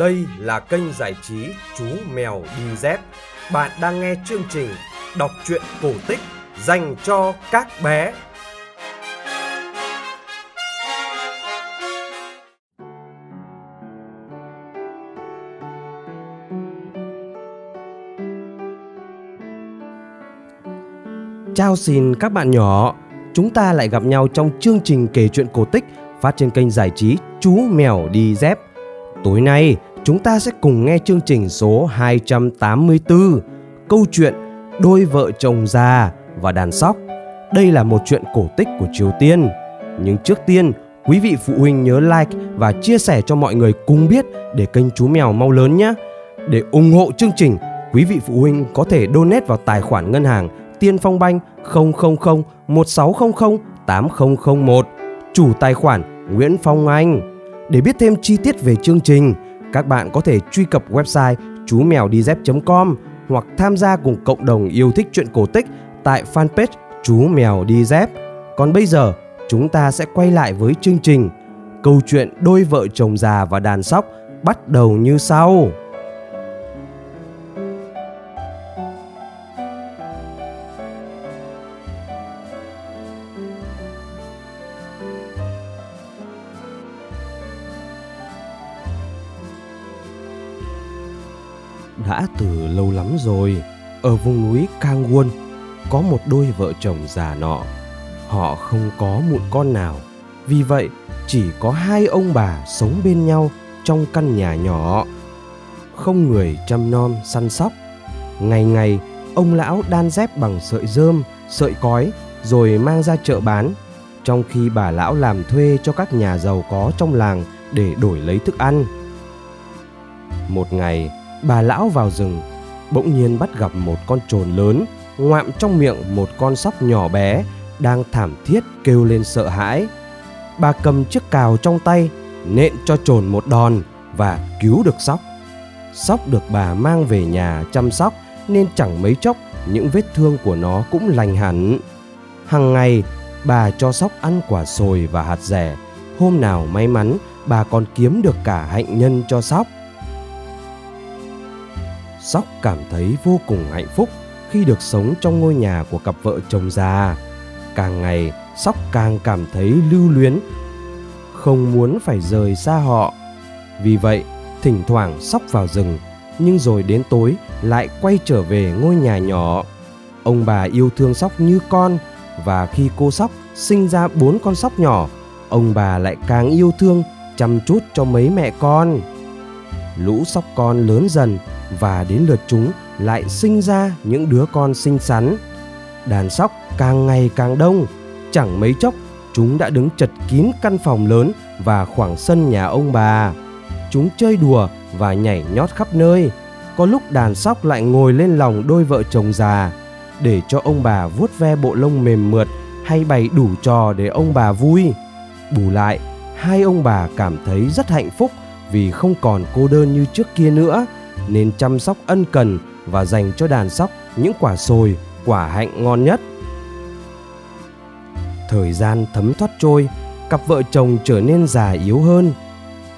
Đây là kênh giải trí Chú Mèo Đi Dép. Bạn đang nghe chương trình đọc truyện cổ tích dành cho các bé. Chào xin các bạn nhỏ, chúng ta lại gặp nhau trong chương trình kể chuyện cổ tích phát trên kênh giải trí Chú Mèo Đi Dép. Tối nay, chúng ta sẽ cùng nghe chương trình số 284, câu chuyện Đôi vợ chồng già và đàn sóc. Đây là một chuyện cổ tích của Triều Tiên. Nhưng trước tiên, quý vị phụ huynh nhớ like và chia sẻ cho mọi người cùng biết để kênh Chú Mèo mau lớn nhé. Để ủng hộ chương trình, quý vị phụ huynh có thể donate vào tài khoản ngân hàng Tiên Phong Banh 000 1600 8001 chủ tài khoản Nguyễn Phong Anh. Để biết thêm chi tiết về chương trình, các bạn có thể truy cập website chú mèo đi dép.com hoặc tham gia cùng cộng đồng yêu thích truyện cổ tích tại fanpage chú mèo đi dép. Còn bây giờ, chúng ta sẽ quay lại với chương trình. Câu chuyện đôi vợ chồng già và đàn sóc bắt đầu như sau. Hã từ lâu lắm rồi, ở vùng núi Kang Won có một đôi vợ chồng già nọ. Họ không có một con nào, vì vậy chỉ có hai ông bà sống bên nhau trong căn nhà nhỏ. Không người chăm nom săn sóc. Ngày ngày, ông lão đan dép bằng sợi rơm, sợi cói rồi mang ra chợ bán, trong khi bà lão làm thuê cho các nhà giàu có trong làng để đổi lấy thức ăn. Một ngày, bà lão vào rừng, bỗng nhiên bắt gặp một con trồn lớn ngoạm trong miệng một con sóc nhỏ bé đang thảm thiết kêu lên sợ hãi. Bà cầm chiếc cào trong tay, nện cho trồn một đòn và cứu được sóc. Sóc được bà mang về nhà chăm sóc nên chẳng mấy chốc những vết thương của nó cũng lành hẳn. Hằng ngày, bà cho sóc ăn quả sồi và hạt rẻ. Hôm nào may mắn, bà còn kiếm được cả hạnh nhân cho sóc. Sóc cảm thấy vô cùng hạnh phúc khi được sống trong ngôi nhà của cặp vợ chồng già. Càng ngày, Sóc càng cảm thấy lưu luyến, không muốn phải rời xa họ. Vì vậy, thỉnh thoảng Sóc vào rừng, nhưng rồi đến tối lại quay trở về ngôi nhà nhỏ. Ông bà yêu thương Sóc như con và khi cô Sóc sinh ra bốn con sóc nhỏ, ông bà lại càng yêu thương chăm chút cho mấy mẹ con. Lũ sóc con lớn dần và đến lượt chúng lại sinh ra những đứa con xinh xắn. Đàn sóc càng ngày càng đông, chẳng mấy chốc chúng đã đứng chật kín căn phòng lớn và khoảng sân nhà ông bà. Chúng chơi đùa và nhảy nhót khắp nơi. Có lúc đàn sóc lại ngồi lên lòng đôi vợ chồng già để cho ông bà vuốt ve bộ lông mềm mượt hay bày đủ trò để ông bà vui. Bù lại, hai ông bà cảm thấy rất hạnh phúc vì không còn cô đơn như trước kia nữa nên chăm sóc ân cần và dành cho đàn sóc những quả sồi, quả hạnh ngon nhất. Thời gian thấm thoát trôi, cặp vợ chồng trở nên già yếu hơn.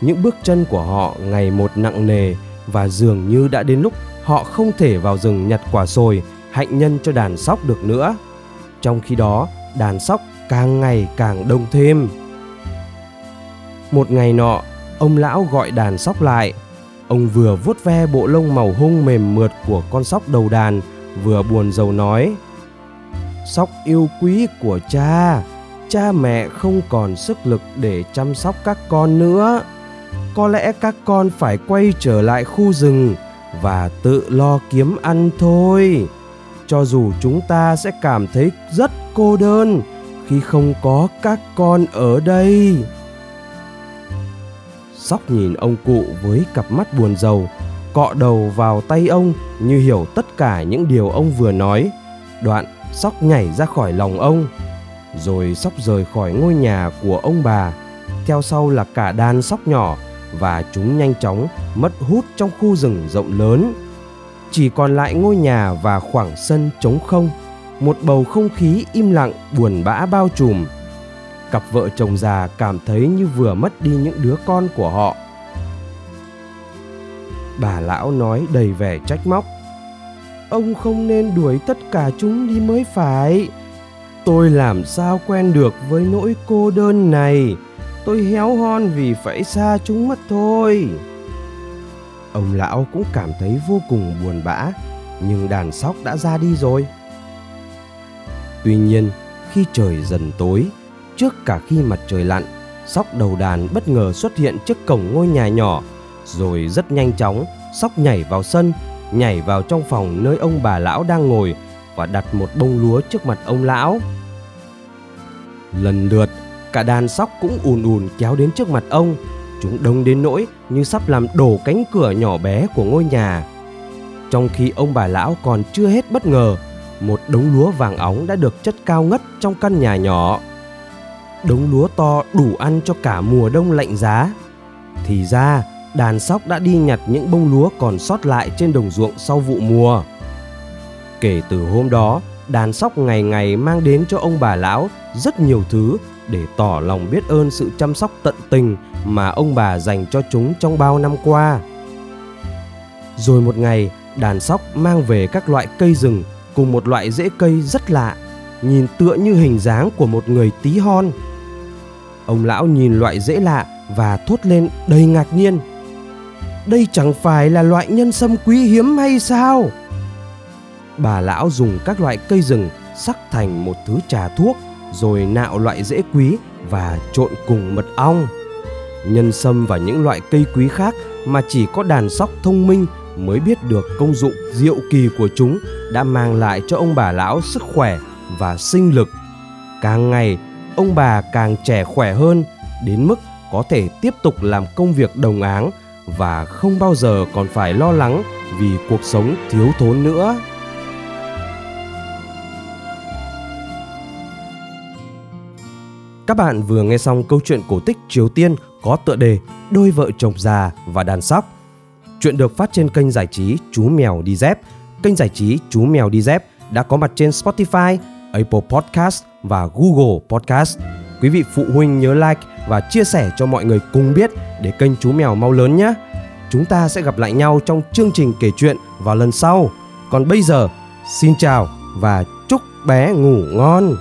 Những bước chân của họ ngày một nặng nề và dường như đã đến lúc họ không thể vào rừng nhặt quả sồi, hạnh nhân cho đàn sóc được nữa. Trong khi đó, đàn sóc càng ngày càng đông thêm. Một ngày nọ, ông lão gọi đàn sóc lại Ông vừa vuốt ve bộ lông màu hung mềm mượt của con sóc đầu đàn, vừa buồn rầu nói: "Sóc yêu quý của cha, cha mẹ không còn sức lực để chăm sóc các con nữa. Có lẽ các con phải quay trở lại khu rừng và tự lo kiếm ăn thôi. Cho dù chúng ta sẽ cảm thấy rất cô đơn khi không có các con ở đây." Sóc nhìn ông cụ với cặp mắt buồn rầu, cọ đầu vào tay ông như hiểu tất cả những điều ông vừa nói. Đoạn Sóc nhảy ra khỏi lòng ông, rồi Sóc rời khỏi ngôi nhà của ông bà. Theo sau là cả đàn sóc nhỏ và chúng nhanh chóng mất hút trong khu rừng rộng lớn. Chỉ còn lại ngôi nhà và khoảng sân trống không, một bầu không khí im lặng buồn bã bao trùm cặp vợ chồng già cảm thấy như vừa mất đi những đứa con của họ Bà lão nói đầy vẻ trách móc. Ông không nên đuổi tất cả chúng đi mới phải. Tôi làm sao quen được với nỗi cô đơn này. Tôi héo hon vì phải xa chúng mất thôi. Ông lão cũng cảm thấy vô cùng buồn bã, nhưng đàn sóc đã ra đi rồi. Tuy nhiên, khi trời dần tối, trước cả khi mặt trời lặn, sóc đầu đàn bất ngờ xuất hiện trước cổng ngôi nhà nhỏ, rồi rất nhanh chóng, sóc nhảy vào sân, nhảy vào trong phòng nơi ông bà lão đang ngồi và đặt một bông lúa trước mặt ông lão. Lần lượt, cả đàn sóc cũng ùn ùn kéo đến trước mặt ông, chúng đông đến nỗi như sắp làm đổ cánh cửa nhỏ bé của ngôi nhà. Trong khi ông bà lão còn chưa hết bất ngờ, một đống lúa vàng óng đã được chất cao ngất trong căn nhà nhỏ. Đống lúa to đủ ăn cho cả mùa đông lạnh giá. Thì ra, đàn sóc đã đi nhặt những bông lúa còn sót lại trên đồng ruộng sau vụ mùa. Kể từ hôm đó, đàn sóc ngày ngày mang đến cho ông bà lão rất nhiều thứ để tỏ lòng biết ơn sự chăm sóc tận tình mà ông bà dành cho chúng trong bao năm qua. Rồi một ngày, đàn sóc mang về các loại cây rừng cùng một loại rễ cây rất lạ, nhìn tựa như hình dáng của một người tí hon. Ông lão nhìn loại dễ lạ và thốt lên đầy ngạc nhiên. Đây chẳng phải là loại nhân sâm quý hiếm hay sao? Bà lão dùng các loại cây rừng sắc thành một thứ trà thuốc rồi nạo loại rễ quý và trộn cùng mật ong. Nhân sâm và những loại cây quý khác mà chỉ có đàn sóc thông minh mới biết được công dụng diệu kỳ của chúng đã mang lại cho ông bà lão sức khỏe và sinh lực. Càng ngày, ông bà càng trẻ khỏe hơn đến mức có thể tiếp tục làm công việc đồng áng và không bao giờ còn phải lo lắng vì cuộc sống thiếu thốn nữa. Các bạn vừa nghe xong câu chuyện cổ tích Triều Tiên có tựa đề Đôi vợ chồng già và đàn sóc. Chuyện được phát trên kênh giải trí Chú Mèo Đi Dép. Kênh giải trí Chú Mèo Đi Dép đã có mặt trên Spotify, Apple Podcast và Google Podcast. Quý vị phụ huynh nhớ like và chia sẻ cho mọi người cùng biết để kênh Chú Mèo mau lớn nhé. Chúng ta sẽ gặp lại nhau trong chương trình kể chuyện vào lần sau. Còn bây giờ, xin chào và chúc bé ngủ ngon.